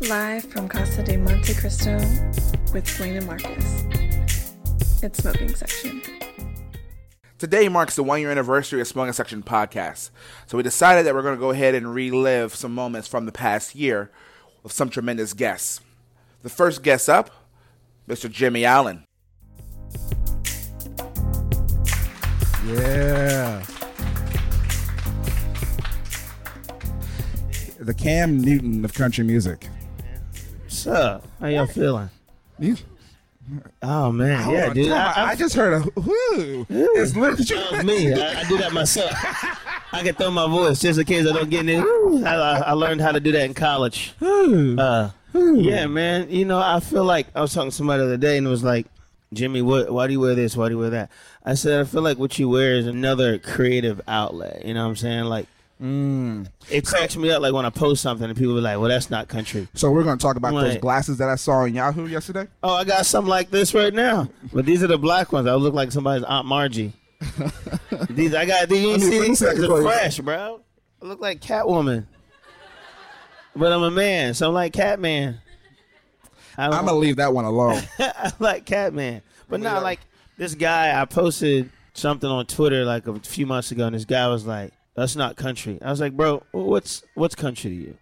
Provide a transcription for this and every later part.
Live from Casa de Monte Cristo with Swain and Marcus. It's smoking section. Today marks the one year anniversary of Smoking Section podcast. So we decided that we're going to go ahead and relive some moments from the past year with some tremendous guests. The first guest up, Mr. Jimmy Allen. Yeah. The Cam Newton of country music. What's up? How y'all feeling? You, Oh man, yeah, dude. I, I, I just heard a whoo. It's literally me. I, I do that myself. I can throw my voice just in case I don't get in. I, I, I learned how to do that in college. Uh, yeah, man. You know, I feel like I was talking to somebody the other day and it was like, Jimmy, what, why do you wear this? Why do you wear that? I said, I feel like what you wear is another creative outlet. You know what I'm saying? Like, Mm. it cracks me up. Like when I post something and people be like, "Well, that's not country." So we're going to talk about those glasses that I saw on Yahoo yesterday. Oh, I got something like this right now. But these are the black ones. I look like somebody's Aunt Margie. these I got these. You see these see if I things are fresh, bro. I look like Catwoman. But I'm a man, so I'm like Catman. I'm to leave that one alone. I like Catman. But not like this guy. I posted something on Twitter like a few months ago, and this guy was like, "That's not country." I was like, "Bro, what's what's country to you?"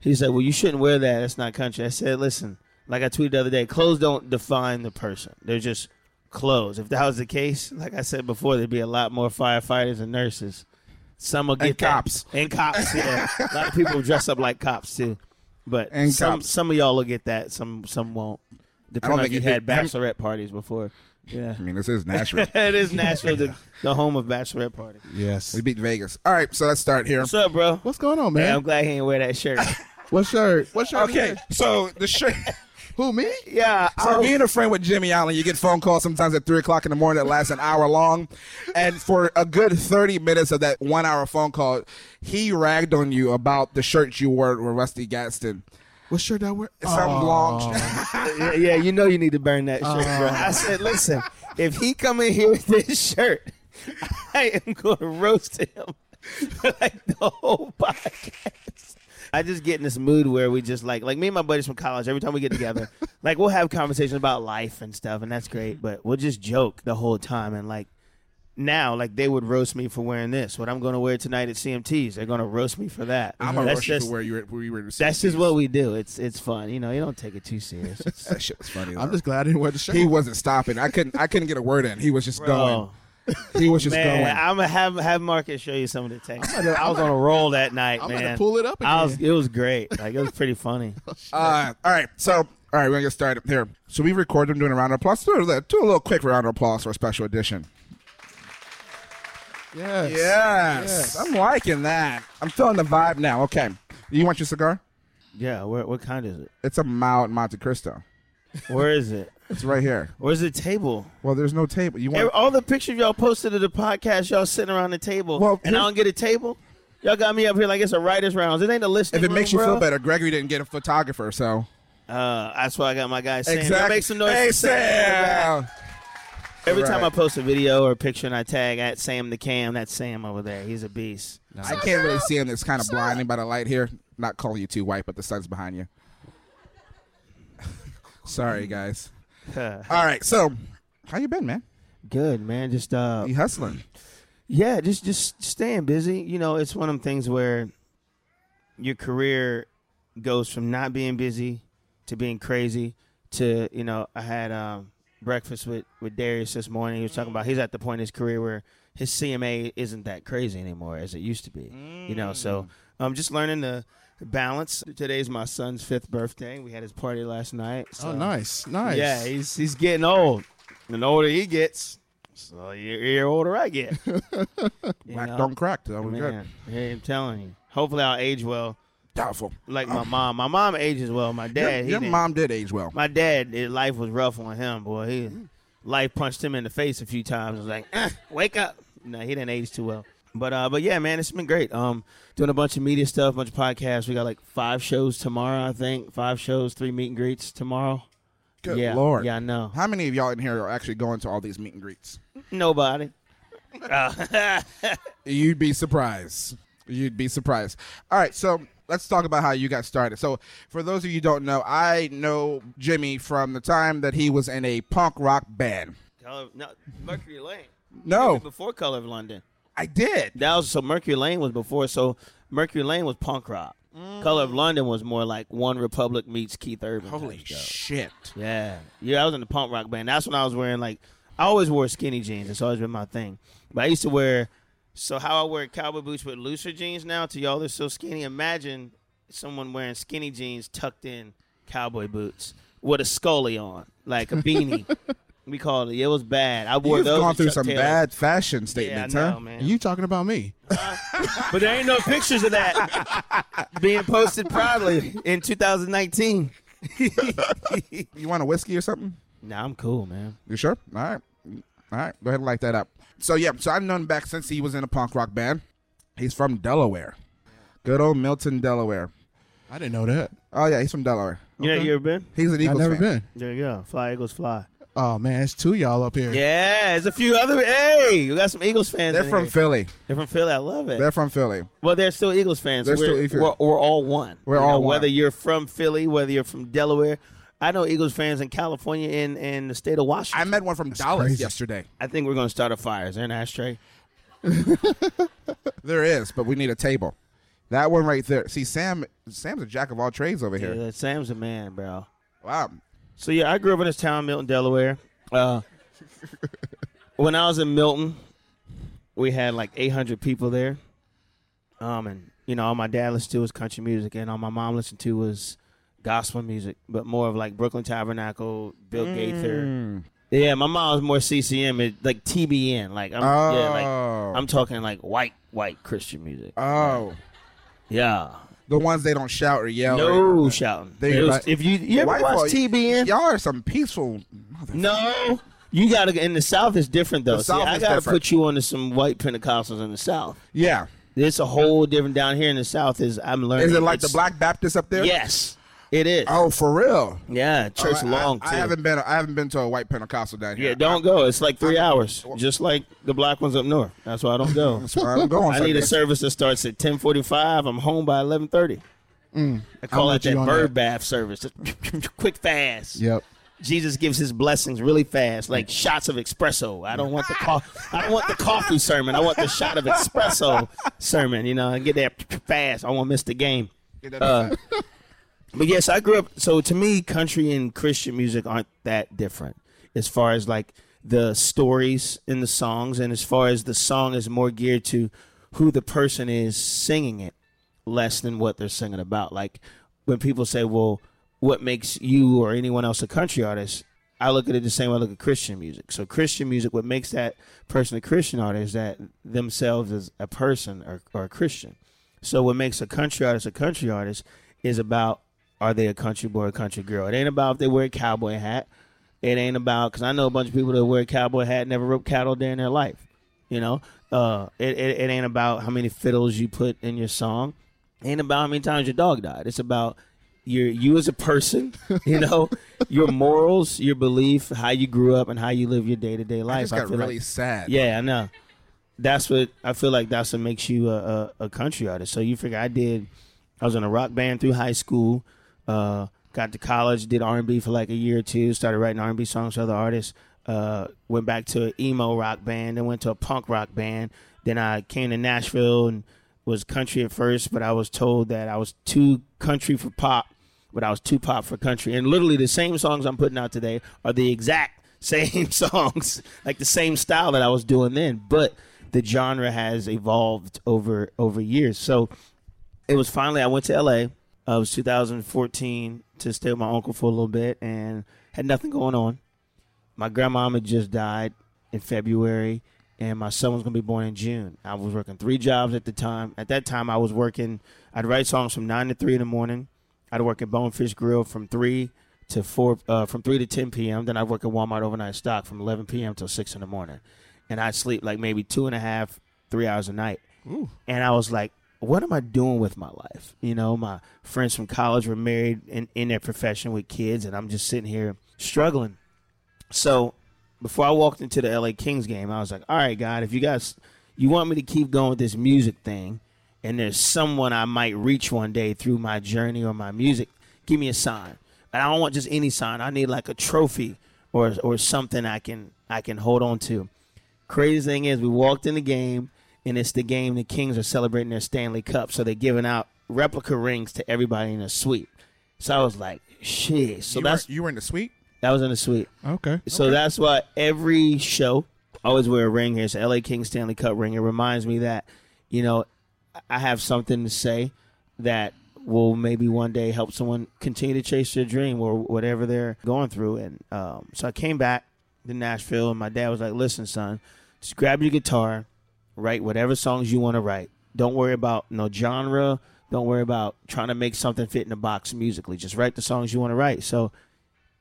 He said, "Well, you shouldn't wear that. That's not country." I said, "Listen, like I tweeted the other day, clothes don't define the person. They're just clothes. If that was the case, like I said before, there'd be a lot more firefighters and nurses. Some will get And that. cops. and cops. Yeah, a lot of people dress up like cops too." But And some cops. some of y'all will get that. Some some won't. Depending on if you had bachelorette parties before. Yeah. I mean, this is Nashville. it is Nashville, the, the home of bachelorette party. Yes. we beat Vegas. All right, so let's start here. What's up, bro? What's going on, Man, man? I'm glad he didn't wear that shirt. what shirt? What shirt? Okay, so the shirt. Who me? yeah, So I, being a friend with Jimmy Allen, you get phone calls sometimes at three o'clock in the morning that last an hour long, and for a good thirty minutes of that one-hour phone call, he ragged on you about the shirt you wore with Rusty Gaston. What shirt I wear? Some long. yeah, yeah, you know you need to burn that shirt, bro. I said, listen, if he come in here with this shirt, I am going to roast him for like the whole podcast. I just get in this mood where we just like, like me and my buddies from college. Every time we get together, like we'll have conversations about life and stuff, and that's great. But we'll just joke the whole time, and like now, like they would roast me for wearing this. What I'm going to wear tonight at CMTs, they're going to roast me for that. I'm gonna That's rush you just- for where you were. Where you were That's just what we do. It's it's fun, you know. You don't take it too serious. It's, That shit was funny. I'm just glad I didn't wear the shirt. He wasn't stopping. I couldn't. I couldn't get a word in. He was just Bro. going. He was just Man, going. I'm gonna have have Marcus show you some of the text. I was on a roll that night, I'm man. gonna pull it up I was, it was great. Like it was pretty funny. Uh, all right, so all right, we're gonna get started here. So we record them doing a round of applause. Do a, little- do a little quick round of applause for a special edition. Yes. Yes, I'm liking that. I'm feeling the vibe now. Okay, you want your cigar? Yeah, where, what kind is it? It's a mild Monte Cristo. Where is it? It's right here. Where's the table? Well, there's no table. You Hey, want? all the pictures y'all posted of the podcast, y'all sitting around the table, Well, and I don't get a table. Y'all got me up here like it's a writers' rounds. It ain't a listening If it makes you room, feel better, Gregory didn't get a photographer, so uh, that's why I got my guy Sam. Y'all Make some noise. Hey, Sam. Sam. Every Right. time I post a video or a picture and I tag at Sam the Cam, that's Sam over there. He's a beast. I can't really see him. It's kind of blinding by the light here. Not calling you too white, but the sun's behind you. Sorry, guys. All right, so how you been, man? Good man, just uh, You hustling? yeah, just just staying busy. You know, it's one of them things where your career goes from not being busy to being crazy to you know. I had um, breakfast with with Darius this morning. He was talking about he's at the point in his career where his CMA isn't that crazy anymore as it used to be. You know, so I'm just learning the balance. Today's my son's fifth birthday. We had his party last night. Oh, so. Oh, nice, nice. Yeah, he's he's getting old. And the older he gets, so the year, year older I get. You Black know? don't crack. That was good. Hey, I'm telling you. Hopefully I'll age well, Doubtful. like my mom. My mom ages well. My dad, he your didn't. mom did age well. My dad, life was rough on him, boy. He life punched him in the face a few times. I was like, "Eh, wake up. No, he didn't age too well. But uh, but yeah, man, it's been great. Um, doing a bunch of media stuff, bunch of podcasts. We got like five shows tomorrow, I think. Five shows, three meet and greets tomorrow. Good yeah, lord. Yeah, I know. How many of y'all in here are actually going to all these meet and greets? Nobody. Uh, You'd be surprised. You'd be surprised. All right, so let's talk about how you got started. So, for those of you who don't know, I know Jimmy from the time that he was in a punk rock band. Color, no, Mercury Lane. No, Before Color of London. I did. That was so Mercury Lane was before. So Mercury Lane was punk rock. Mm. Color of London was more like One Republic meets Keith Urban. Holy shit! Yeah, yeah. I was in the punk rock band. That's when I was wearing like I always wore skinny jeans. It's always been my thing. But I used to wear. So how I wear cowboy boots with looser jeans now to y'all they're so skinny. Imagine someone wearing skinny jeans tucked in cowboy boots with a scully on, like a beanie. we called it. It was bad. I wore You've those. gone through Chuck some Taylors. bad fashion Yeah, I statements, know, huh? man. You talking about me? But there ain't no pictures of that being posted proudly in 2019. You want a whiskey or something? Nah, I'm cool, man. You sure? All right. All right. Go ahead and light that up. So, yeah, so I've known him back since he was in a punk rock band. He's from Delaware. Good old Milton, Delaware. I didn't know that. Oh, yeah, he's from Delaware. You, know, you ever been? He's an Eagles I've never fan. been. There you go. Fly Eagles fly. Oh man, it's two y'all up here. Yeah, there's a few other. Hey, we got some Eagles fans. They're in from here. Philly. They're from Philly. I love it. They're from Philly. well, they're still Eagles fans. They're we're, still Eagles. We're, we're all one. We're You all know, one. Whether you're from Philly, whether you're from Delaware. I know Eagles fans in California and, and the state of Washington. I met one from Dallas crazy. yesterday. I think we're going to start a fire. Is there an ashtray? There is, but we need a table. That one right there. See, Sam. Sam's a jack of all trades over here. Yeah, Sam's a man, bro. Wow. So yeah, I grew up in this town, Milton, Delaware. Uh, when I was in Milton, we had like 800 people there. Um, and you know, all my dad listened to was country music, and all my mom listened to was gospel music, but more of like Brooklyn Tabernacle, Bill Gaither. Mm. Yeah, my mom was more CCM, it, like TBN, like I'm, yeah, like Oh. I'm talking like white, white Christian music. Oh, Yeah, the ones they don't shout or yell. no shouting. They- was- like- if you you ever watch TBN, Y'all are some peaceful. No, you got to. In the South, is different though. See, I is got to different. put you onto some white Pentecostals in the South. Yeah. It's a whole different down here in the South. Is I'm learning. Is it like the Black Baptist up there? Yes, it is. Oh, for real? yeah, church Oh, I- long I, too. I haven't been. I haven't been to a white Pentecostal down here. yeah, don't go. It's like three hours, just like the black ones up north. That's why I don't go. That's where I'm going. I need a service that starts at ten forty five. I'm home by eleven thirty. I I'll call it that bird that. bath service. Quick, fast. Yep. Jesus gives his blessings really fast, like shots of espresso. I don't want the co- I don't want the coffee sermon. I want the shot of espresso sermon. You know, and get there fast. I won't miss the game. Uh, but yes, I grew up. So to me, country and Christian music aren't that different as far as like the stories in the songs, and as far as the song is more geared to who the person is singing it, less than what they're singing about. Like when people say, "Well, what makes you or anyone else a country artist?" I look at it the same way I look at Christian music. So Christian music, what makes that person a Christian artist is that themselves as a person or, or a Christian. So what makes a country artist a country artist is about are they a country boy or a country girl? It ain't about if they wear a cowboy hat. It ain't about because I know a bunch of people that wear a cowboy hat never roped cattle day in their life. You know, uh, it, it it ain't about how many fiddles you put in your song. It ain't about how many times your dog died. It's about your you as a person. You know, your morals, your belief, how you grew up, and how you live your day to day I life. just got feel really like- sad. yeah, I know. That's what I feel like. That's what makes you a, a, a country artist. So you figure I did. I was in a rock band through high school. Uh, got to college, did R and B for like a year or two. Started writing R and B songs for other artists. Uh, went back to an emo rock band. Then went to a punk rock band. Then I came to Nashville and was country at first, but I was told that I was too country for pop, but I was too pop for country. And literally the same songs I'm putting out today are the exact same songs, like the same style that I was doing then, but the genre has evolved over over years. So it was finally I went to LA. Uh, it was 2014 to stay with my uncle for a little bit and had nothing going on. My grandmom had just died in February, and my son was going to be born in June. I was working three jobs at the time. At that time, I was working. I'd write songs from nine to three in the morning. I'd work at Bonefish Grill from three to four, uh, from three to ten p.m. Then I'd work at Walmart overnight stock from 11 p.m. till six in the morning, and I'd sleep like maybe two and a half, three hours a night. And I was like, what am I doing with my life? You know, my friends from college were married in, in their profession with kids, and I'm just sitting here struggling. So before I walked into the LA Kings game, I was like, all right, God, if you guys you want me to keep going with this music thing, and there's someone I might reach one day through my journey or my music, give me a sign. And I don't want just any sign. I need like a trophy or or something I can I can hold on to. Crazy thing is, we walked in the game, and it's the game the Kings are celebrating their Stanley Cup, so they're giving out replica rings to everybody in the suite. So I was like, shit. So you that's were, you were in the suite. that was in the suite. Okay. So that's why every show I always wear a ring here. It's LA King Stanley Cup ring. It reminds me that, you know, I have something to say that will maybe one day help someone continue to chase their dream or whatever they're going through. And um, so I came back to Nashville, and my dad was like, "Listen, son, just grab your guitar, write whatever songs you want to write. Don't worry about no genre. Don't worry about trying to make something fit in the box musically. Just write the songs you want to write." So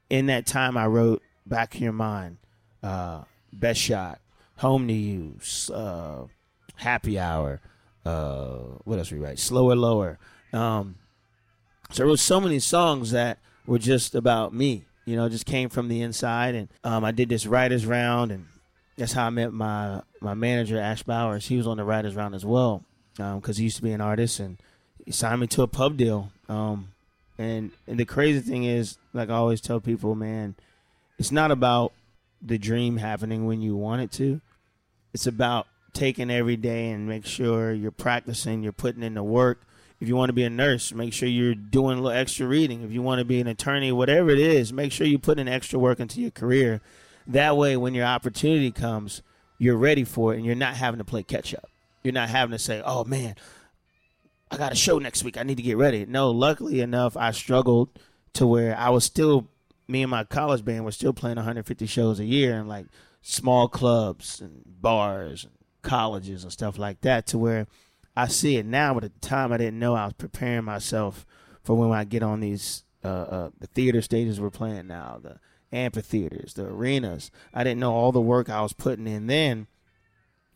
in that time, I wrote "Back in Your Mind," uh, "Best Shot," "Home to You," uh, "Happy Hour." Uh, what else we write? "Slower, Lower." Um, so there was so many songs that were just about me. You know, just came from the inside, and um, I did this writers round, and that's how I met my my manager Ash Bowers. He was on the writers round as well, because he used to be an artist, and he signed me to a pub deal. Um, and and the crazy thing is, like I always tell people, man, it's not about the dream happening when you want it to. It's about taking every day and make sure you're practicing, you're putting in the work. If you want to be a nurse, make sure you're doing a little extra reading. If you want to be an attorney, whatever it is, make sure you put in extra work into your career. That way, when your opportunity comes, you're ready for it and you're not having to play catch up. You're not having to say, oh man, I got a show next week. I need to get ready. No, luckily enough, I struggled to where I was still, me and my college band were still playing 150 shows a year in like small clubs and bars and colleges and stuff like that to where I see it now, but at the time I didn't know I was preparing myself for when I get on these uh, uh, the theater stages we're playing now, the amphitheaters, the arenas. I didn't know all the work I was putting in then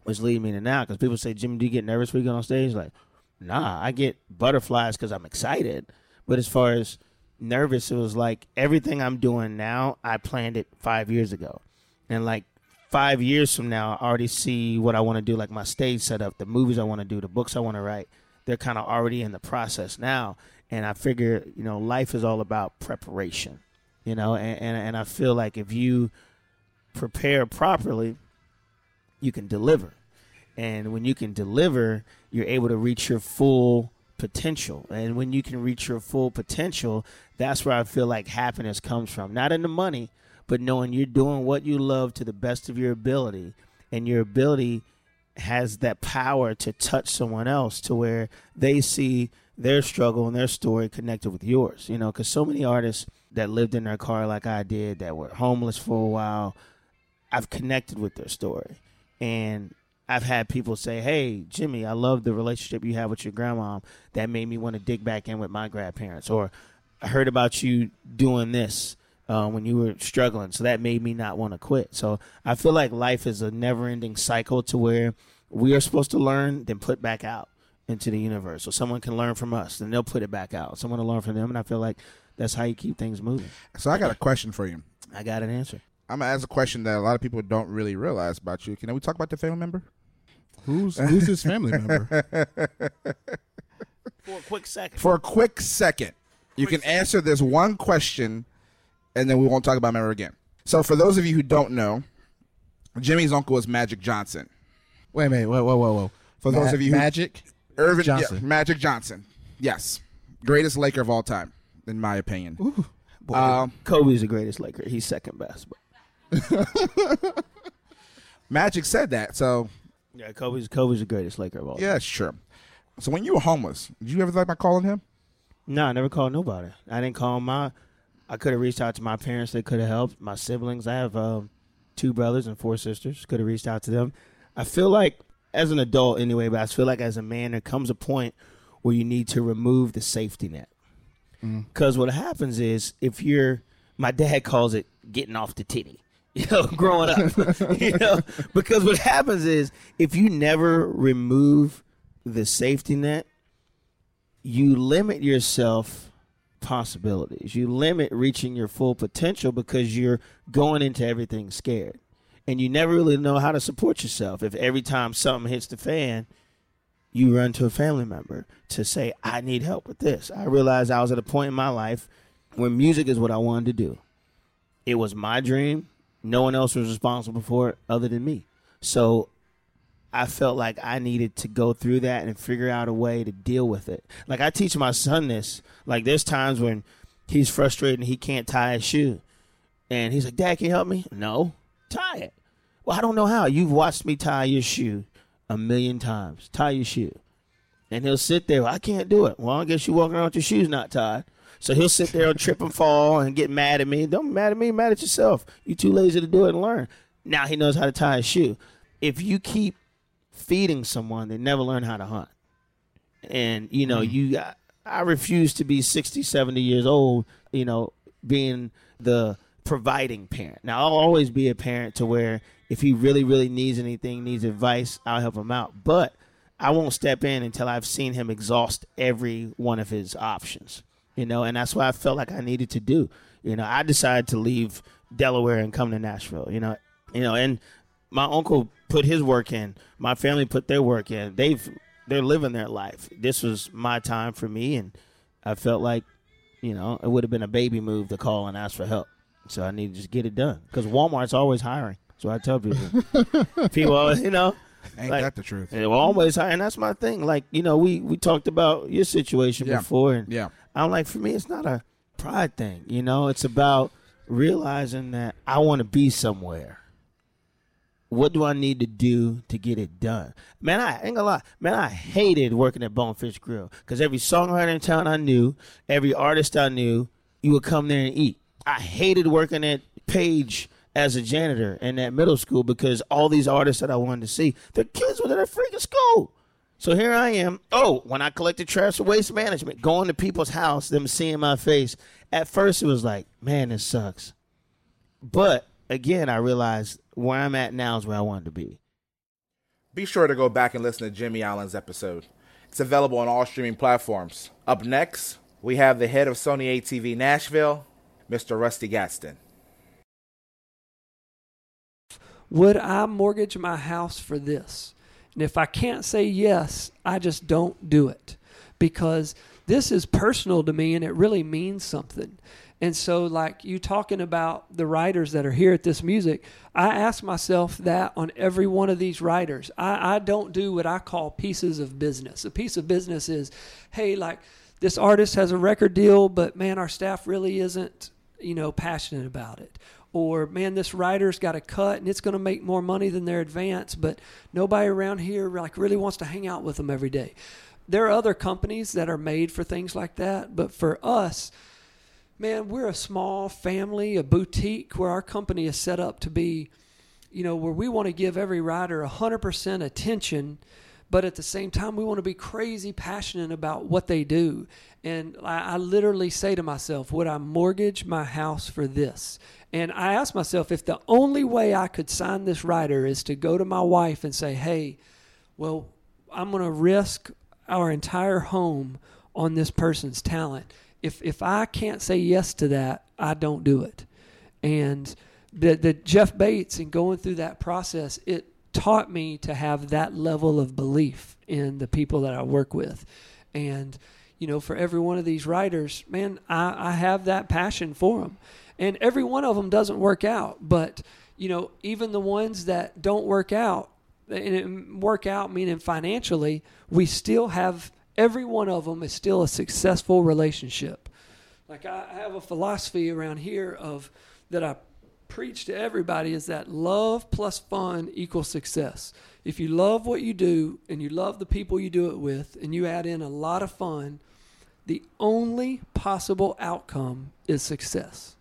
was leading me to now. Because people say, Jimmy, do you get nervous when you get on stage? Like, nah, I get butterflies because I'm excited. But as far as nervous, it was like everything I'm doing now, I planned it five years ago. And like five years from now, I already see what I want to do, like my stage setup, the movies I want to do, the books I want to write. They're kind of already in the process now. And I figure, you know, life is all about preparation, you know, and, and, and I feel like if you prepare properly, you can deliver. And when you can deliver, you're able to reach your full potential. And when you can reach your full potential, that's where I feel like happiness comes from. Not in the money, but knowing you're doing what you love to the best of your ability. And your ability has that power to touch someone else to where they see their struggle and their story connected with yours. You know, because so many artists that lived in their car like I did, that were homeless for a while, I've connected with their story. And I've had people say, "Hey, Jimmy, I love the relationship you have with your grandma. That made me want to dig back in with my grandparents." Or I heard about you doing this uh, when you were struggling, so that made me not want to quit. So I feel like life is a never-ending cycle to where we are supposed to learn, then put back out into the universe. So someone can learn from us, and they'll put it back out. Someone will learn from them, and I feel like that's how you keep things moving. So I got a question for you. I got an answer. I'm gonna ask a question that a lot of people don't really realize about you. Can we talk about the family member? Who's who's his family member? For a quick second. For a quick second, you can answer this one question, and then we won't talk about member again. So, for those of you who don't know, Jimmy's uncle is Magic Johnson. Wait a minute. Whoa, whoa, whoa, whoa. For those of you who Magic. Earvin Johnson. yeah, Magic Johnson, yes, greatest Laker of all time, in my opinion. Boy, Um, Kobe's the greatest Laker. He's second best. But Magic said that, so yeah, Kobe's Kobe's the greatest Laker of all. time. yeah, sure. So, when you were homeless, did you ever think about calling him? No, I never called nobody. I didn't call my. I could have reached out to my parents. They could have helped. My siblings. I have um, two brothers and four sisters. Could have reached out to them. I feel like as an adult anyway, but I feel like as a man, there comes a point where you need to remove the safety net. Mm. Because what happens is if you're, my dad calls it getting off the titty. You know, growing up, you know, because what happens is if you never remove the safety net, you limit yourself possibilities. You limit reaching your full potential because you're going into everything scared. And you never really know how to support yourself. If every time something hits the fan, you run to a family member to say, I need help with this. I realized I was at a point in my life where music is what I wanted to do. It was my dream. No one else was responsible for it other than me. So I felt like I needed to go through that and figure out a way to deal with it. Like I teach my son this. Like there's times when he's frustrated and he can't tie his shoe. And he's like, Dad, can you help me? No. Tie it. Well, I don't know how. You've watched me tie your shoe a million times. Tie your shoe. And he'll sit there. I can't do it. Well, I guess you're walking around with your shoes not tied. So he'll sit there and trip and fall and get mad at me. Don't be mad at me, mad at yourself. You too lazy to do it and learn. Now he knows how to tie a shoe. If you keep feeding someone, they never learn how to hunt. And you know, mm-hmm. you I, I refuse to be 60, 70 years old, you know, being the providing parent. Now I'll always be a parent to where if he really, really needs anything, needs advice, I'll help him out. But I won't step in until I've seen him exhaust every one of his options. You know, and that's what I felt like I needed to do. You know, I decided to leave Delaware and come to Nashville. You know, you know, and my uncle put his work in. My family put their work in. They've they're living their life. This was my time for me, and I felt like, you know, it would have been a baby move to call and ask for help. So I need to just get it done because Walmart's always hiring. So I tell people, people, always, you know, Ain't Like- that the truth? they're always hiring. That's my thing. Like you know, we we talked about your situation Yeah. before, and Yeah. I'm like, for me, it's not a pride thing. You know, it's about realizing that I want to be somewhere. What do I need to do to get it done? Man, I ain't gonna lie. Man, I hated working at Bonefish Grill because every songwriter in town I knew, every artist I knew, you would come there and eat. I hated working at Page as a janitor in that middle school because all these artists that I wanted to see, their kids were at a freaking school. So here I am. Oh, when I collected trash for waste management, going to people's house, them seeing my face. At first, it was like, man, this sucks. But again, I realized where I'm at now is where I wanted to be. Be sure to go back and listen to Jimmy Allen's episode. It's available on all streaming platforms. Up next, we have the head of Sony ATV Nashville, Mr. Rusty Gaston. Would I mortgage my house for this? And if I can't say yes, I just don't do it because this is personal to me and it really means something. And so, like you talking about the writers that are here at this music, I ask myself that on every one of these writers. I, I don't do what I call pieces of business. A piece of business is, hey, like this artist has a record deal, but man, our staff really isn't, you know, passionate about it. Or man this writer's got a cut and it's going to make more money than their advance but nobody around here like really wants to hang out with them every day. There are other companies that are made for things like that but for us man we're a small family a boutique where our company is set up to be you know where we want to give every writer 100% attention but at the same time we want to be crazy passionate about what they do. And I, I literally say to myself would i mortgage my house for this? And i ask myself if the only way i could sign this writer is to go to my wife and say hey well i'm going to risk our entire home on this person's talent. If if i can't say yes to that i don't do it. And the, the Jeff Bates and going through that process, it taught me to have that level of belief in the people that I work with. And, you know, for every one of these writers, man, I, I have that passion for them. And every one of them doesn't work out. But, you know, even the ones that don't work out, and work out meaning financially, we still have, every one of them is still a successful relationship. Like I have a philosophy around here of that I preach to everybody is that love plus fun equals success. If you love what you do and you love the people you do it with and you add in a lot of fun, the only possible outcome is success.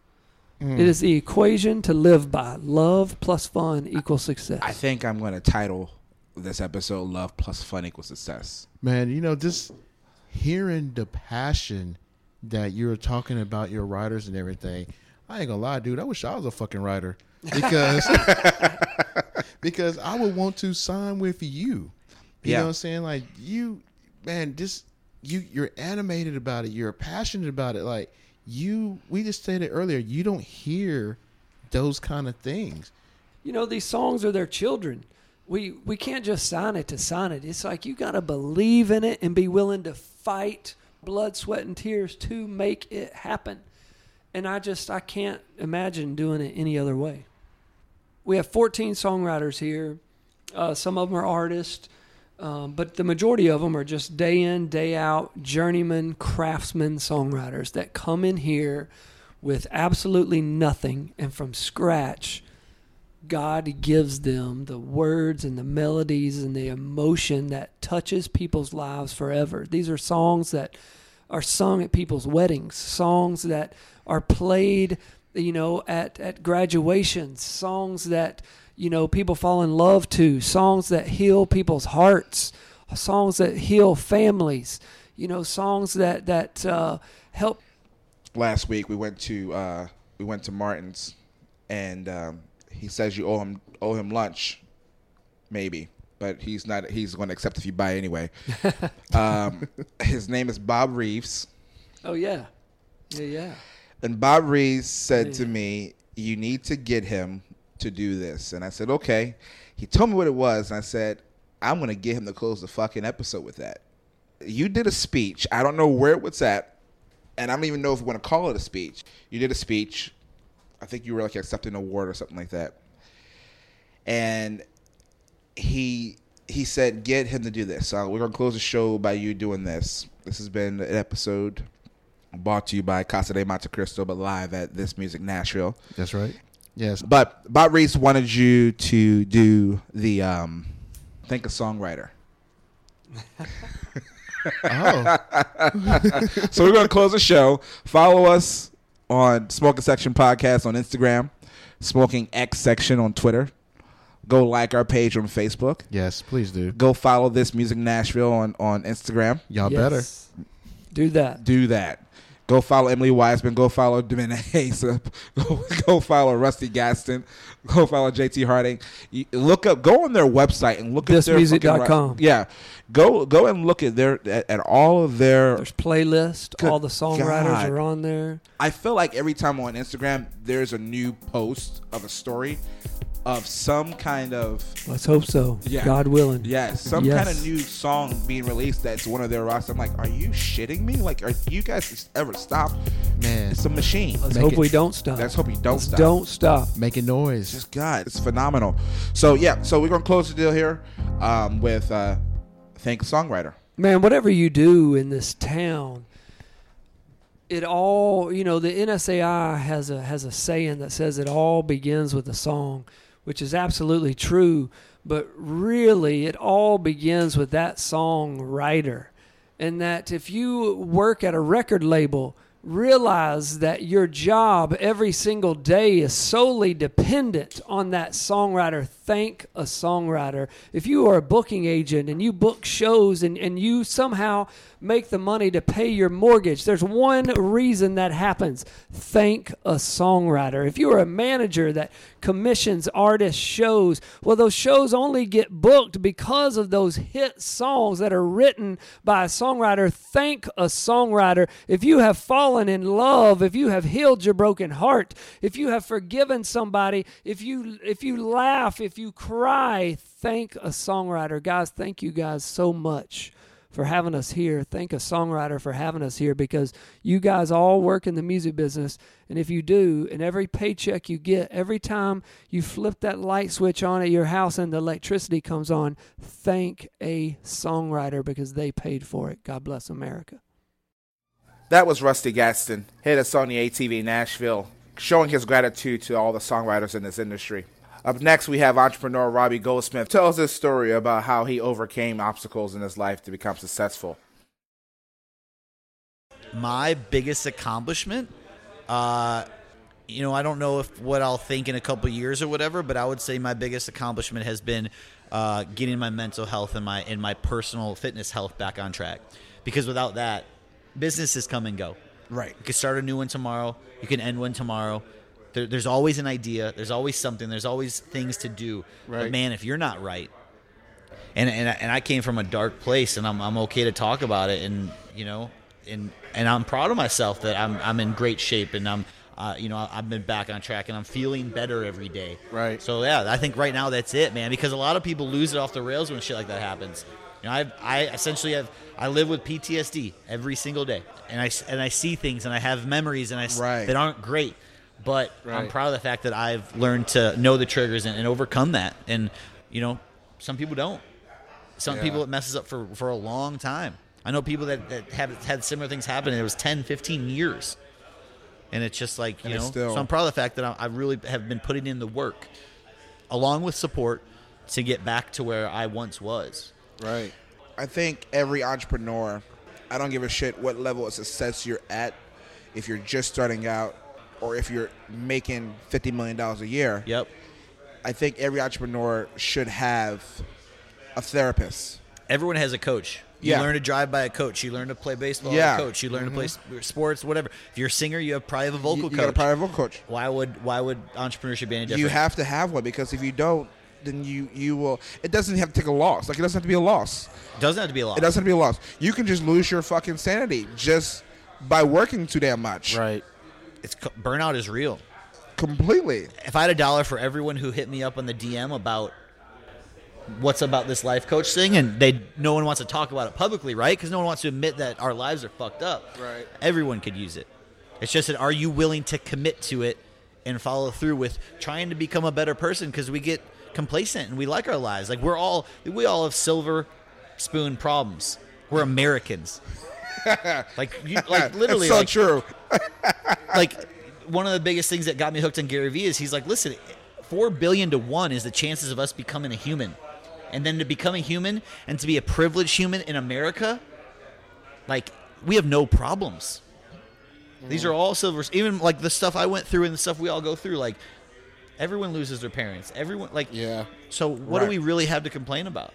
Hmm. It is the equation to live by. Love plus fun equals success. I think I'm going to title this episode "Love Plus Fun Equals Success." Man, you know, just hearing the passion that you're talking about your writers and everything. I ain't gonna lie, dude. I wish I was a fucking writer because because I would want to sign with you. You Yeah. know what I'm saying? Like you, man. Just you. You're animated about it. You're passionate about it. Like you. We just said it earlier. You don't hear those kind of things. you know these songs are their children we we can't just sign it to sign it. It's like you got to believe in it and be willing to fight blood, sweat, and tears to make it happen. And I just I can't imagine doing it any other way. We have 14 songwriters here. Uh, some of them are artists, um, but the majority of them are just day in, day out, journeyman, craftsmen, songwriters that come in here with absolutely nothing and from scratch God gives them the words and the melodies and the emotion that touches people's lives forever. These are songs that are sung at people's weddings, songs that are played, you know, at, at graduations, songs that, you know, people fall in love to, songs that heal people's hearts, songs that heal families, you know, songs that, that uh, help. Last week we went to uh, we went to Martin's, and um, he says you owe him owe him lunch, maybe, but he's not. He's going to accept if you buy anyway. um, his name is Bob Reeves, Oh, yeah. Yeah, yeah. and Bob Reeves said to me, "You need to get him to do this." And I said, "Okay." He told me what it was, and I said, "I'm going to get him to close the fucking episode with that." You did a speech. I don't know where it was at, and I don't even know if we want to call it a speech. You did a speech. I think you were like accepting an award or something like that. And he he said, "Get him to do this." So we're gonna close the show by you doing this. This has been an episode brought to you by Casa de Monte Cristo, but live at This Music Nashville. That's right. Yes. But Bob Reese wanted you to do the um, think a songwriter. Oh, so we're going to close the show. Follow us on Smoking Section Podcast on Instagram, Smoking X Section on Twitter. Go like our page on Facebook. yes. Please do. Go follow this Music Nashville on, on Instagram. Y'all better. Do that. Do that. Go follow Emily Weisband. Go follow Dominic Hayes. Go, go follow Rusty Gaston. Go follow JT Harding. You- Look up. Go on their website and look at their Thismusic.com. fucking ri- Yeah, go go and look at their at, at all of their There's playlist. Good All the songwriters God. are on there. I feel like every time on Instagram, there's a new post of a story of some kind of Let's hope so. Yeah. God willing. Yes, some Yes. kind of new song being released that's one of their rocks. I'm like, are you shitting me? Like, are you guys ever stop? Man, It's a machine. Let's Make hope it- we don't stop. Let's hope you don't Let's stop. Don't stop. making noise. Just God, it's phenomenal. So yeah, so we're gonna close the deal here um, with uh, thank a songwriter. Man, whatever you do in this town, it all you know. The NSAI has a has a saying that says it all begins with a song, which is absolutely true. But really, it all begins with that songwriter, and that if you work at a record label. Realize that your job every single day is solely dependent on that songwriter. Thank a songwriter. If you are a booking agent and you book shows and, and you somehow make the money to pay your mortgage, there's one reason that happens. Thank a songwriter. If you are a manager that commissions artist shows, well, those shows only get booked because of those hit songs that are written by a songwriter. Thank a songwriter. If you have fallen in love, if you have healed your broken heart, if you have forgiven somebody, if you if you laugh, if you cry, thank a songwriter. Guys, thank you guys so much for having us here. Thank a songwriter for having us here because you guys all work in the music business. And if you do, and every paycheck you get, every time you flip that light switch on at your house and the electricity comes on, thank a songwriter because they paid for it. God bless America. That was Rusty Gaston, us on the ATV Nashville, showing his gratitude to all the songwriters in this industry. Up next, we have entrepreneur Robbie Goldsmith. Tells his story about how he overcame obstacles in his life to become successful. my biggest accomplishment uh you know i don't know if what i'll think in a couple years or whatever but i would say my biggest accomplishment has been uh, getting my mental health and my and my personal fitness health back on track. Because without that businesses come and go. Right. you can start a new one tomorrow. You can end one tomorrow there, there's always an idea there's always something there's always things to do Right. but man if you're not right and and I- and I came from a dark place, and I'm I'm okay to talk about it, and you know, and and I'm proud of myself that I'm I'm in great shape, and I'm Uh, you know, I've been back on track and I'm feeling better every day. Right. So yeah, I think right now that's it, man. Because a lot of people lose it off the rails when shit like that happens. You know, I I essentially have I live with PTSD every single day, and I and I see things and I have memories and I Right. that aren't great. But I'm proud of the fact that I've learned to know the triggers and, and overcome that. And you know, some people don't. Some Yeah. people it messes up for for a long time. I know people that, that have had similar things happen. And it was 10, 15 years, and it's just like you And know. still- so I'm proud of the fact that I, I really have been putting in the work, along with support, to get back to where I once was. Right. I think every entrepreneur, I don't give a shit what level of success you're at, if you're just starting out or if you're making $50 million a year, Yep. I think every entrepreneur should have a therapist. Everyone has a coach. You Yeah. learn to drive by a coach. You learn to play baseball Yeah. by a coach. You learn to play mm-hmm. sports, whatever. If you're a singer, you have probably have a vocal you, you coach. got a private vocal coach. why would why would entrepreneurship be any different? You have to have one because if you don't, then you, you will. It doesn't have to take a loss. Like, it doesn't have to be a loss. doesn't have to be a lot. It doesn't have to be a loss. You can just lose your fucking sanity just by working too damn much. Right. It's burnout is real. Completely. if I had a dollar for everyone who hit me up on the DM about what's about this life coach thing, and they no one wants to talk about it publicly, right? Because no one wants to admit that our lives are fucked up. Right. Everyone could use it. It's just that are you willing to commit to it and follow through with trying to become a better person? Because we get complacent and we like our lives. Like we're all we all have silver spoon problems. We're Americans. like you, like literally That's so like, true. like one of the biggest things that got me hooked on Gary Vee is he's like, listen, four billion to one is the chances of us becoming a human, and then to become a human and to be a privileged human in America, like we have no problems. These are all silvers. Even like the stuff I went through and the stuff we all go through, like everyone loses their parents. Everyone like Yeah. So what do we really have to complain about?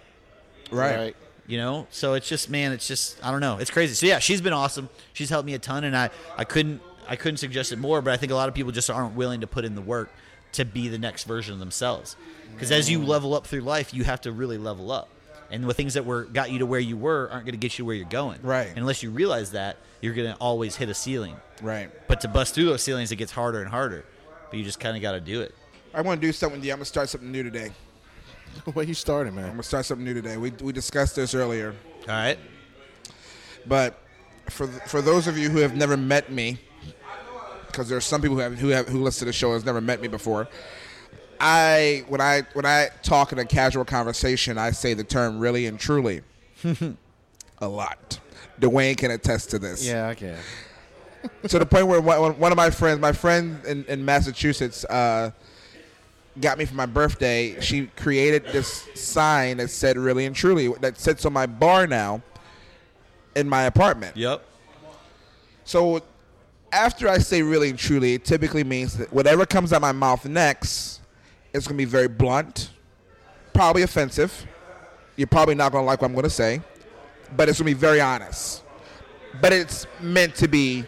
Right. Right. You know? So it's just man it's just i don't know. It's crazy. So yeah she's been awesome. She's helped me a ton and i i couldn't i couldn't suggest it more but i think a lot of people just aren't willing to put in the work to be the next version of themselves. Because as you level up through life you have to really level up. And the things that were got you to where you were aren't going to get you where you're going. Right. and unless you realize that you're going to always hit a ceiling. Right. but to bust through those ceilings it gets harder and harder. But you just kind of got to do it. I want to do something you. I'm gonna start something new today. What you started, man. I'm gonna start something new today. We we discussed this earlier, all right but for for those of you who have never met me, because there are some people who have who have who listen to the show has never met me before. I when I when I talk in a casual conversation, I say the term really and truly a lot. Dwayne can attest to this. Yeah, I can. to the point where one, one of my friends, my friend in, in Massachusetts, uh, got me for my birthday. She created this sign that said "Really and Truly" that sits on my bar now in my apartment. yep So after I say "Really and Truly," it typically means that whatever comes out my mouth next is going to be very blunt, probably offensive. You're probably not going to like what I'm going to say, but it's going to be very honest. But it's meant to be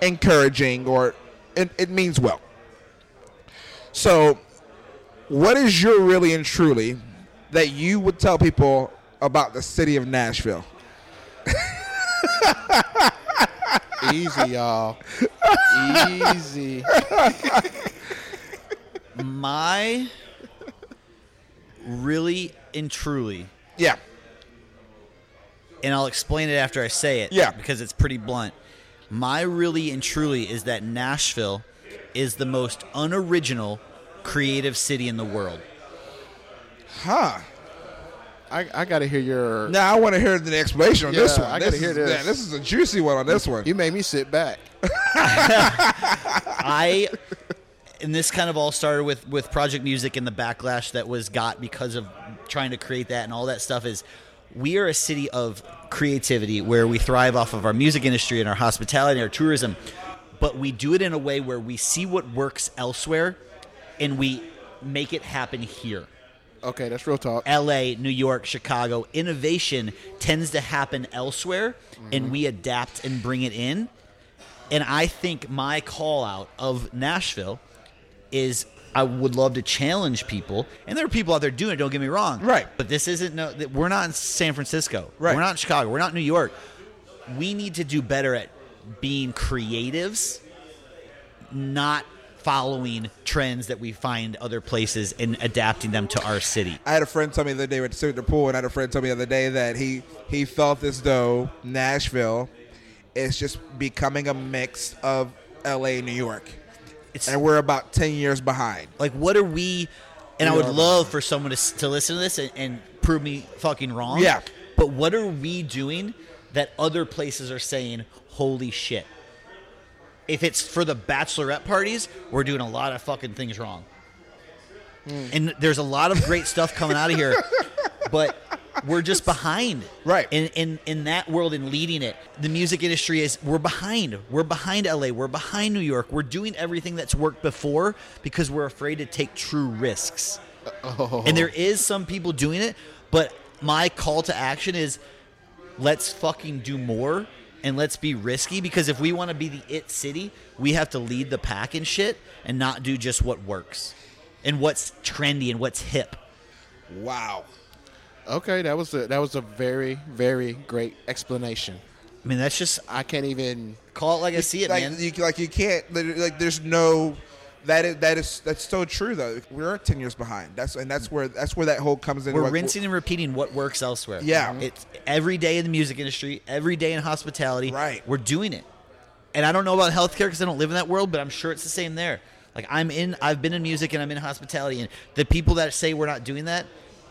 encouraging or it, it means well. So, what is your really and truly that you would tell people about the city of Nashville? Easy, y'all. Easy. my really and truly Yeah. and I'll explain it after I say it. Yeah. Because it's pretty blunt. My really and truly is that Nashville is the most unoriginal creative city in the world. Huh. I, I got to hear your. Now I want to hear the explanation on this one. I gotta this hear is, this. yeah, this is a juicy one on this one. You made me sit back. I and this kind of all started with with Project Music and the backlash that was got because of trying to create that and all that stuff is we are a city of creativity where we thrive off of our music industry and our hospitality and our tourism but we do it in a way where we see what works elsewhere and we make it happen here Okay, that's real talk. LA, New York, Chicago, innovation tends to happen elsewhere and mm-hmm. we adapt and bring it in. And I think my call out of Nashville is I would love to challenge people. And there are people out there doing it, don't get me wrong. Right. But this isn't no we're not in San Francisco. Right. We're not in Chicago. We're not in New York. We need to do better at being creatives not following trends that we find other places and adapting them to our city. I had a friend tell me the other day we were sitting at the pool, and I had a friend tell me the other day that he he felt as though Nashville is just becoming a mix of L.A. and New York, It's and we're about ten years behind. like what are we and We i would love for someone to, to listen to this and, and prove me fucking wrong Yeah. but what are we doing that other places are saying holy shit if it's for the bachelorette parties we're doing a lot of fucking things wrong. Hmm. and there's a lot of great stuff coming out of here but we're just behind. Right. in, in in that world and leading it. The music industry is we're behind. We're behind la we're behind new york. We're doing everything that's worked before because we're afraid to take true risks. And there is some people doing it but my call to action is let's fucking do more and let's be risky because if we want to be the it city we have to lead the pack and shit and not do just what works and what's trendy and what's hip Wow. Okay, that was a that was a very very great explanation. i mean that's just I can't even. call it like i see it like, man You, like you can't like. There's no. That is that is that's so true though. We're ten years behind. That's and that's where that's where that whole comes in. We're like, rinsing and repeating what works elsewhere. Yeah. Mm-hmm. It's every day in the music industry, every day in hospitality. Right. We're doing it. And I don't know about healthcare because I don't live in that world, but I'm sure it's the same there. Like I'm in I've been in music and I'm in hospitality and the people that say we're not doing that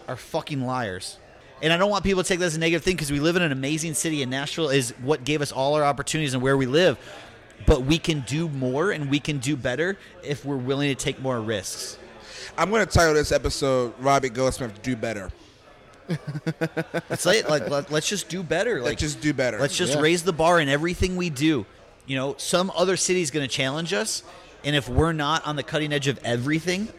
are fucking liars. And I don't want people to take that as a negative thing because we live in an amazing city and Nashville is what gave us all our opportunities and where we live. But we can do more and we can do better if we're willing to take more risks. I'm going to title this episode "Robbie Goldsmith Do Better." It's like, like let, us just do better. Like Let's just do better. Let's just Yeah. raise the bar in everything we do. You know, some other city's going to challenge us, and if we're not on the cutting edge of everything,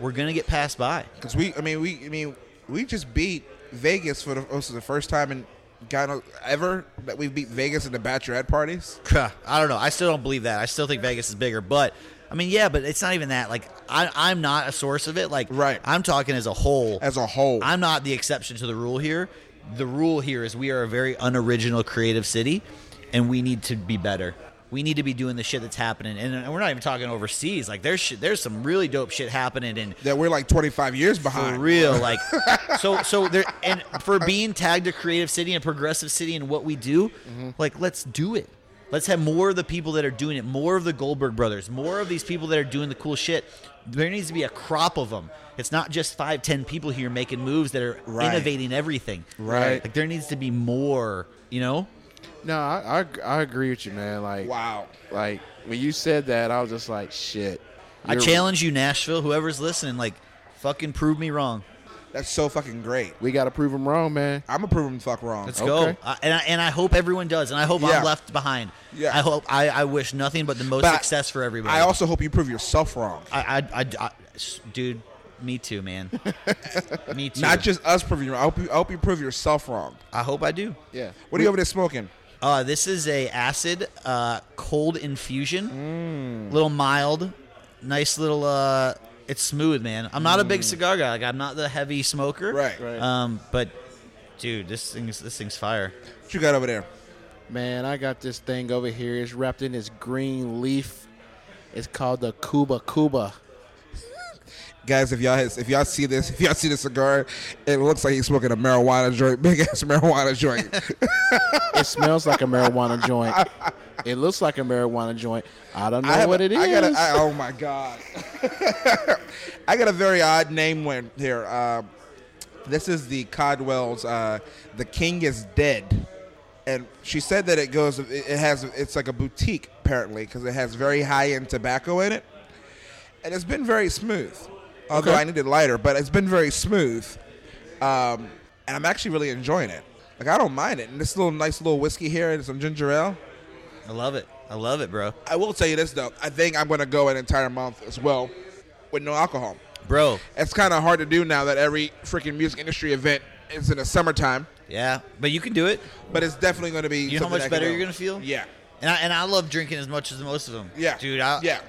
we're going to get passed by. Because we, I mean, we, I mean, we just beat Vegas for the, this is the first time in Knows, ever that we beat Vegas in the bachelorette parties. I don't know. I still don't believe that. I still think Vegas is bigger, but I mean, yeah, but it's not even that. Like, I, I'm not a source of it. Like, Right. I'm talking as a whole. As a whole. I'm not the exception to the rule here. The rule here is we are a very unoriginal, creative city, and we need to be better. We need to be doing the shit that's happening, and we're not even talking overseas. Like there's shit, there's some really dope shit happening in That we're like 25 years for behind. real. Like so, so there and for being tagged a creative city and progressive city and what we do, mm-hmm. like let's do it. Let's have more of the people that are doing it, more of the Goldberg brothers, more of these people that are doing the cool shit. There needs to be a crop of them. It's not just five, ten people here making moves that are Right. innovating everything. Right. Like there needs to be more. You know. No, I, I I agree with you, man. Like Wow. like when you said that, I was just like, shit. I challenge you, Nashville. Whoever's listening, like, fucking prove me wrong. That's so fucking great. We got to prove them wrong, man. I'm gonna prove him fuck wrong. Let's Okay. go. I, and I, and I hope everyone does, and I hope Yeah. I'm left behind. Yeah. I hope I, I wish nothing but the most But success for everybody. I also hope you prove yourself wrong. I, I, I, I- s- dude, me too, man. me too. Not just us proving you wrong. I hope you, I hope you prove yourself wrong. I hope I do. Yeah. What are you over there smoking? Uh, this is a acid uh, cold infusion, little mild, nice little. Uh, it's smooth, man. I'm not a big cigar guy. Like I'm not the heavy smoker. Right. Right. Um, but dude, this thing's this thing's fire. What you got over there? Man, I got this thing over here. It's wrapped in this green leaf. It's called the Cuba Cuba. Guys, if y'all has, if y'all see this, if y'all see the cigar, it looks like he's smoking a marijuana joint, big ass marijuana joint. It smells like a marijuana joint. It looks like a marijuana joint. I don't know I what a- it is. I got a, I, oh my god! I got a very odd name one here. Uh, this is the Caldwell's. Uh, the King is dead, and she said that it goes. It it has. It's like a boutique apparently because it has very high end tobacco in it, and it's been very smooth. Although Okay. I needed lighter, but it's been very smooth, um, and I'm actually really enjoying it. Like I don't mind it. And this little nice little whiskey here and some ginger ale. I love it. I love it, bro. I will tell you this though. I think I'm going to go an entire month as well with no alcohol. Bro, It's kind of hard to do now that every freaking music industry event is in the summertime. yeah, but you can do it. But it's definitely going to be. You know how much better you're gonna feel? Yeah. And I, and I love drinking as much as most of them. Yeah. dude. I, yeah.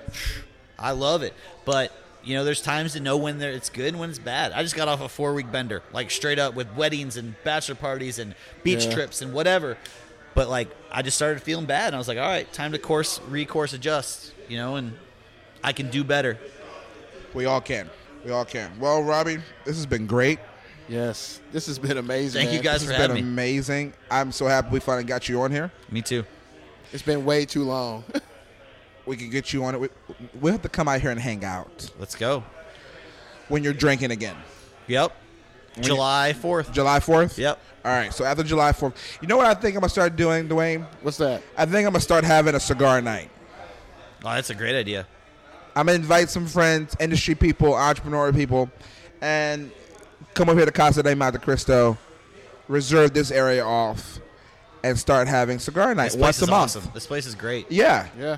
I love it. But you know, there's times to know when it's good and when it's bad. I just got off a four week bender, like straight up with weddings and bachelor parties and beach Yeah. trips and whatever. But like I just started feeling bad, and I was like, all right, time to course recourse adjust, you know, and I can do better. We all can. We all can. Well, Robbie, this has been great. Yes, this has been amazing. Thank you man. guys This for has been me. amazing. I'm so happy we finally got you on here. Me too. It's been way too long. We can get you on it. We, we'll have to come out here and hang out Let's go. when you're drinking again. Yep. July fourth. July 4th? Yep. All right. So after July 4th, you know what I think I'm going to start doing, Dwayne? What's that? I think I'm going to start having a cigar night. Oh, that's a great idea. I'm going to invite some friends, industry people, entrepreneur people, and come up here to Casa de Montecristo, reserve this area off, and start having cigar night This place once a is month. awesome. This place is great. Yeah. Yeah.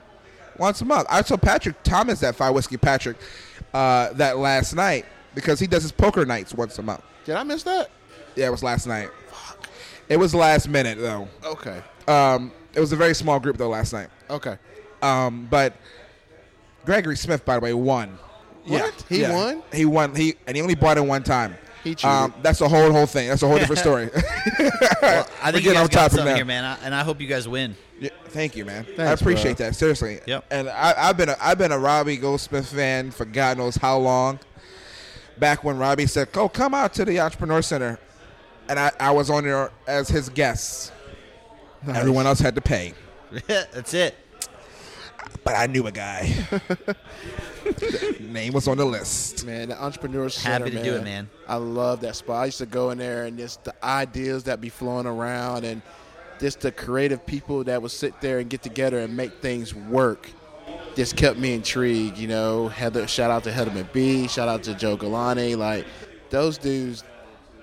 Once a month. I saw Patrick Thomas at Five Whiskey Patrick uh, that last night because he does his poker nights once a month. Did I miss that? Yeah, it was last night. It was last minute though. Okay. Um, it was a very small group though last night. Okay. Um, but Gregory Smith, by the way, won. What? He won? He won. He and he only bought it one time. He cheated. Um, that's a whole whole thing. That's a whole different story. Well, I We're think you getting guys off got topic something now. here, man, I, and I hope you guys win. Yeah, thank you, man. I appreciate bro. that seriously. Yep. And I, I've been a, I've been a Robbie Goldsmith fan for God knows how long. Back when Robbie said, "Oh, come out to the Entrepreneur Center," and I, I was on there as his guest. Everyone else had to pay, That's it. but I knew a guy. Name was on the list. Man, the entrepreneur Happy center, to do it, man. I love that spot. I used to go in there and just the ideas that be flowing around and just the creative people that would sit there and get together and make things work. Just kept me intrigued, you know. Heather, shout out to Heather McBee, shout out to Joe Galante. Like those dudes,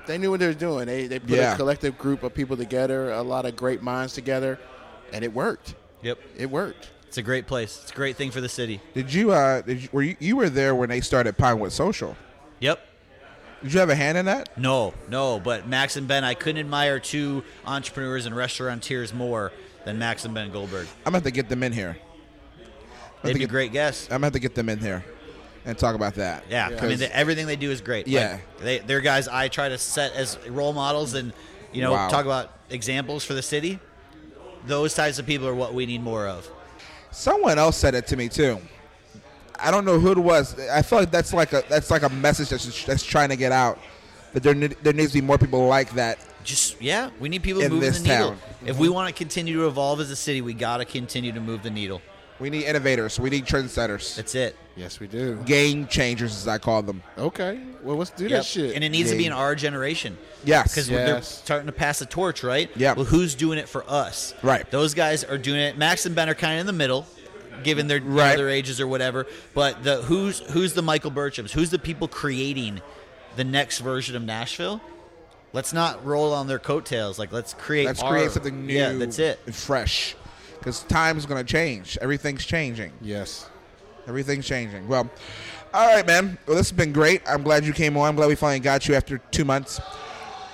they knew what they were doing. They they put Yeah. a collective group of people together, a lot of great minds together, and it worked. Yep. It worked. It's a great place. It's a great thing for the city. Did you? Uh, did you, were you? You were there when they started Pinewood Social. Yep. Did you have a hand in that? No, no, but Max and Ben, I couldn't admire two entrepreneurs and restaurateurs more than Max and Ben Goldberg. I'm gonna have to get them in here. They'd be get- great guests. I'm gonna have to get them in here and talk about that. Yeah, I mean, they, everything they do is great. Yeah. Like, they, they're guys I try to set as role models and, you know, Wow. talk about examples for the city. Those types of people are what we need more of. Someone else said it to me too. I don't know who it was. I feel like that's like a that's like a message that's that's trying to get out that there there needs to be more people like that. Just yeah, we need people In moving this the needle. town. If we want to continue to evolve as a city, we got to continue to move the needle. We need innovators. We need trendsetters, That's it. Yes, we do. game changers, as I call them. Okay. Well, let's do Yep. that shit. And it needs to be Game. in our generation. Yes. because they're starting to pass the torch, right? Yeah. Well, who's doing it for us? Right. Those guys are doing it. Max and Ben are kind of in the middle, given their you know, their ages or whatever. But the who's who's the Michael Burchams? Who's the people creating the next version of Nashville? Let's not roll on their coattails. Like let's create. Let's our- create something new. Yeah, that's it. and fresh. Because time's gonna change. Everything's changing. yes. Everything's changing. Well, all right, man. Well, this has been great. I'm glad you came on. I'm glad we finally got you after two months.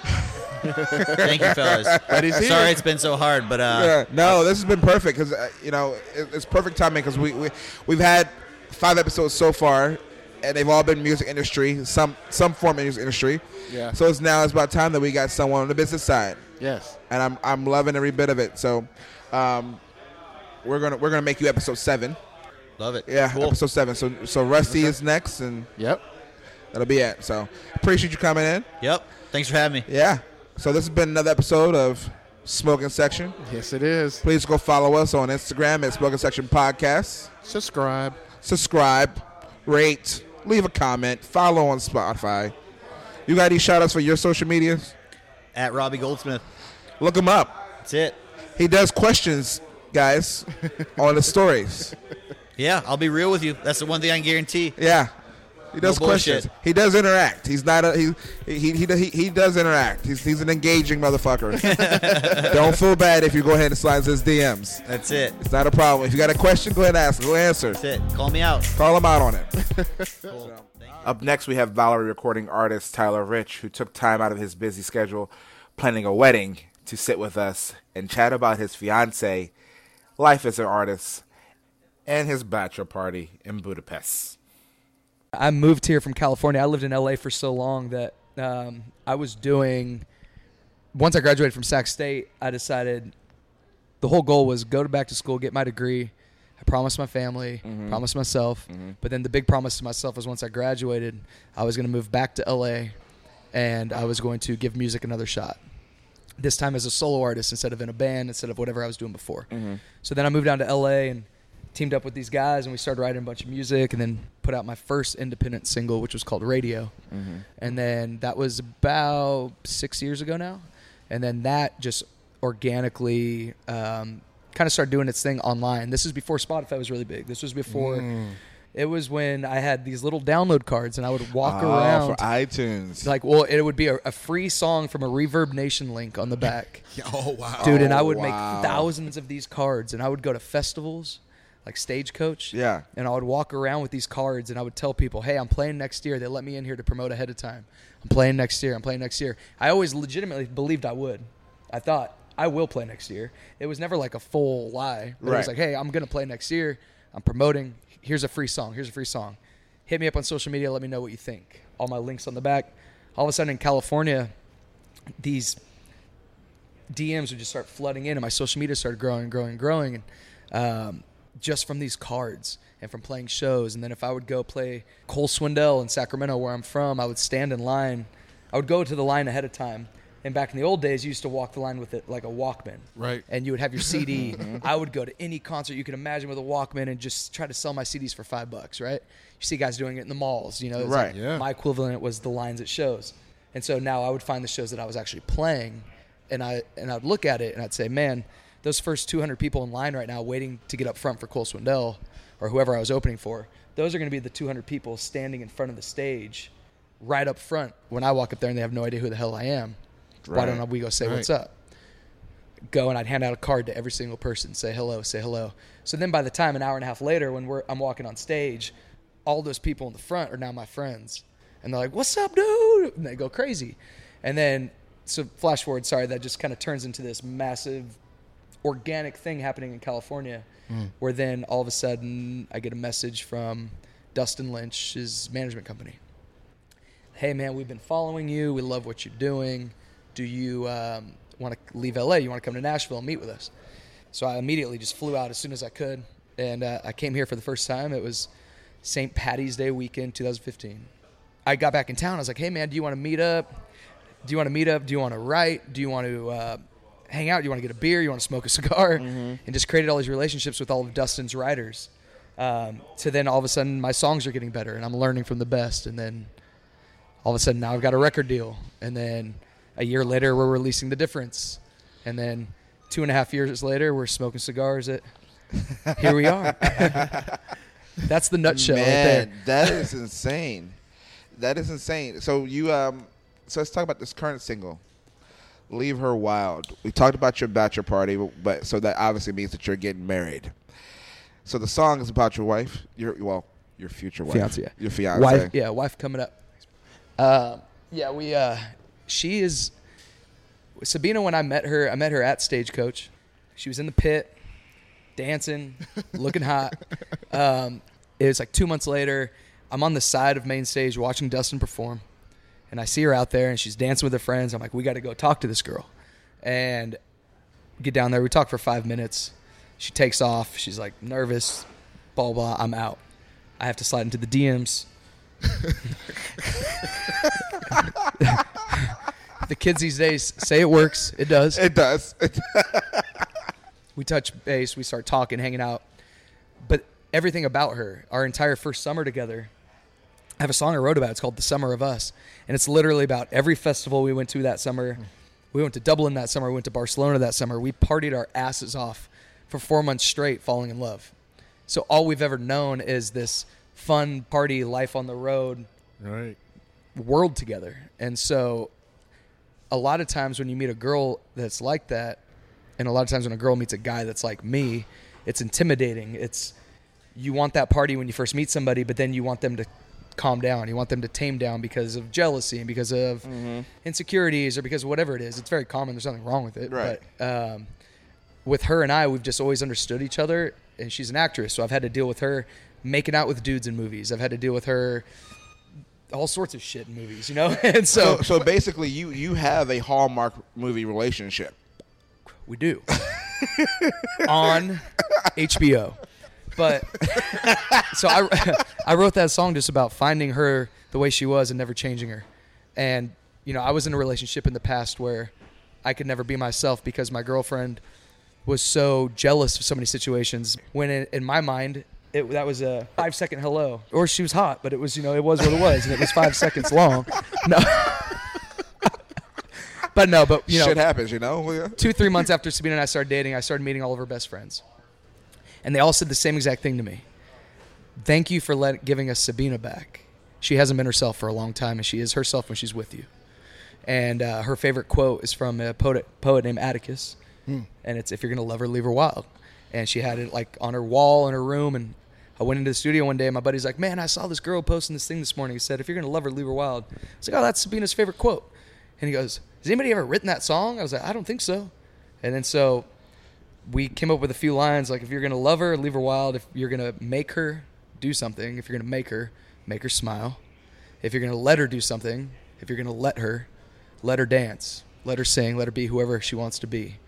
Thank you, fellas. But he's here. Sorry it's been so hard, but uh, Yeah, no, this has been perfect because uh, you know it, it's perfect timing because we, we we've had five episodes so far, and they've all been music industry, some some form of music industry. Yeah. So it's now it's about time that we got someone on the business side, Yes. and I'm I'm loving every bit of it. So, um, we're gonna we're gonna make you episode seven. love it. Yeah, cool. episode seven. So so Rusty is next, and Yep. that'll be it. So appreciate you coming in. Yep. Thanks for having me. Yeah. So this has been another episode of Smoking Section. Yes, it is. Please go follow us on Instagram at Smoking Section Podcast. Subscribe. subscribe, rate, leave a comment, follow on Spotify. You got any shout outs for your social medias? At Robbie Goldsmith. Look him up. That's it. He does questions, guys, on the stories. Yeah, I'll be real with you. That's the one thing I can guarantee. Yeah. He does No questions. bullshit. He does interact. He's not a he he he, he, he does interact. He's, he's an engaging motherfucker. Don't feel bad if you go ahead and slide his DMs. That's it. It's not a problem. If you got a question, go ahead and ask. Go answer. That's it. Call me out. Call him out on it. Cool. Thank you. Up next, we have Valory recording artist Tyler Rich, who took time out of his busy schedule planning a wedding to sit with us and chat about his fiance, life as an artist, and his bachelor party in Budapest. I moved here from California. I lived in LA for so long that um, I was doing. Once I graduated from Sac State, I decided the whole goal was go to back to school, get my degree. I promised my family, Mm-hmm. promised myself. But then the big promise to myself was once I graduated, I was going to move back to LA and I was going to give music another shot. This time as a solo artist instead of in a band, instead of whatever I was doing before. So then I moved down to LA and teamed up with these guys and we started writing a bunch of music and then put out my first independent single, which was called Radio. And then that was about six years ago now. And then that just organically um, kind of started doing its thing online. This is before Spotify was really big. This was before. It was when I had these little download cards and I would walk Oh, around. for iTunes. like, well, it would be a, a free song from a Reverb Nation link on the back. Oh wow. Dude, and I would wow. make thousands of these cards and I would go to festivals like Stagecoach. Yeah. And I would walk around with these cards and I would tell people, hey, I'm playing next year. They let me in here to promote ahead of time. I'm playing next year. I'm playing next year. I always legitimately believed I would. I thought, I will play next year. It was never like a full lie. But It was like, hey, I'm going to play next year. I'm promoting. Here's a free song. Here's a free song. Hit me up on social media. Let me know what you think. All my links on the back. All of a sudden in California, these DMs would just start flooding in, and my social media started growing, and growing, and growing, and um, just from these cards and from playing shows. And then if I would go play Cole Swindell in Sacramento, where I'm from, I would stand in line. I would go to the line ahead of time. And back in the old days, you used to walk the line with it like a Walkman, Right. And you would have your CD. Mm-hmm. I would go to any concert you can imagine with a Walkman and just try to sell my CDs for five bucks, right? You see guys doing it in the malls, you know. Right. like Yeah. My equivalent was the lines at shows, and so now I would find the shows that I was actually playing, and I and I'd look at it and I'd say, man, those first 200 people in line right now waiting to get up front for Cole Swindell or whoever I was opening for, those are going to be the 200 people standing in front of the stage, right up front. When I walk up there and they have no idea who the hell I am, why Right. don't we go say Right. what's up? Go and I'd hand out a card to every single person, say hello, say hello. So then by the time an hour and a half later, when we're I'm walking on stage, all those people in the front are now my friends, and they're like, "What's up, dude?" And they go crazy, and then so flash forward. Sorry, that just kind of turns into this massive organic thing happening in California, where then all of a sudden I get a message from Dustin Lynch's management company. Hey man, we've been following you. We love what you're doing. Do you um, want to leave LA? You want to come to Nashville and meet with us? So I immediately just flew out as soon as I could, and uh, I came here for the first time. It was St. Patty's Day weekend, 2015. I got back in town. I was like, "Hey man, do you want to meet up? Do you want to meet up? Do you want to write? Do you want to uh, hang out? You want to get a beer? You want to smoke a cigar?" And just created all these relationships with all of Dustin's writers. Um, to then all of a sudden, my songs are getting better, and I'm learning from the best. And then all of a sudden, now I've got a record deal. And then a year later, we're releasing the difference. And then two and a half years later, we're smoking cigars. At here we are. That's the nutshell right there. Man, that is insane. That is insane. So you um so let's talk about this current single. Leave her wild. We talked about your bachelor party, but so that obviously means that you're getting married. So the song is about your wife. Your well, your future wife. Fiance, yeah. Your fiance. Wife, yeah, wife coming up. Uh, yeah, we. Uh, she is Sabina. When I met her, I met her at Stagecoach. She was in the pit, dancing, looking hot. Um, it was like two months later. I'm on the side of main stage watching Dustin perform, and I see her out there, and she's dancing with her friends. I'm like, we got to go talk to this girl, and get down there. We talk for five minutes. She takes off. She's like nervous, blah blah. I'm out. I have to slide into the DMs. the kids these days say it works. It does. It does. We touch base. We start talking, hanging out. But everything about her, our entire first summer together, I have a song I wrote about. It's called "The Summer of Us," and it's literally about every festival we went to that summer. Hmm. We went to Dublin that summer. We went to Barcelona that summer. We partied our asses off for four months straight, falling in love. So all we've ever known is this fun party life on the road Right. world together. And so a lot of times when you meet a girl that's like that, and a lot of times when a girl meets a guy that's like me, it's intimidating. It's you want that party when you first meet somebody, but then you want them to calm down. You want them to tame down because of jealousy and because of insecurities or because of whatever it is. It's very common. There's nothing wrong with it. Right. But um, with her and I, we've just always understood each other. And she's an actress, so I've had to deal with her making out with dudes in movies. I've had to deal with her all sorts of shit in movies, you know. and so, so so basically you you have a Hallmark movie relationship. we do. on HBO. But so I, I wrote that song just about finding her the way she was and never changing her. And you know, I was in a relationship in the past where I could never be myself because my girlfriend was so jealous of so many situations. When in, in my mind, it, that was a five second hello, or she was hot, but it was you know it was what it was, and it was five seconds long. No. But no, but you know, Shit happens, you know. Two three months after Sabina and I started dating, I started meeting all of her best friends, and they all said the same exact thing to me. Thank you for let, giving us Sabina back. She hasn't been herself for a long time, and she is herself when she's with you. And uh, her favorite quote is from a poet poet named Atticus, and it's "If you're gonna love her, leave her wild." And she had it like on her wall in her room, and I went into the studio one day, and my buddy's like, "Man, I saw this girl posting this thing this morning. He said, if you're gonna love her, leave her wild." I was like, "Oh, that's Sabina's favorite quote." And he goes, Has anybody ever written that song? I was like, I don't think so. And then so we came up with a few lines like, if you're to love her, leave her wild. If you're to make her do something, if you're to make her, make her smile. If you're to let her do something, if you're to let her, let her dance. Let her sing, let her be whoever she wants to be.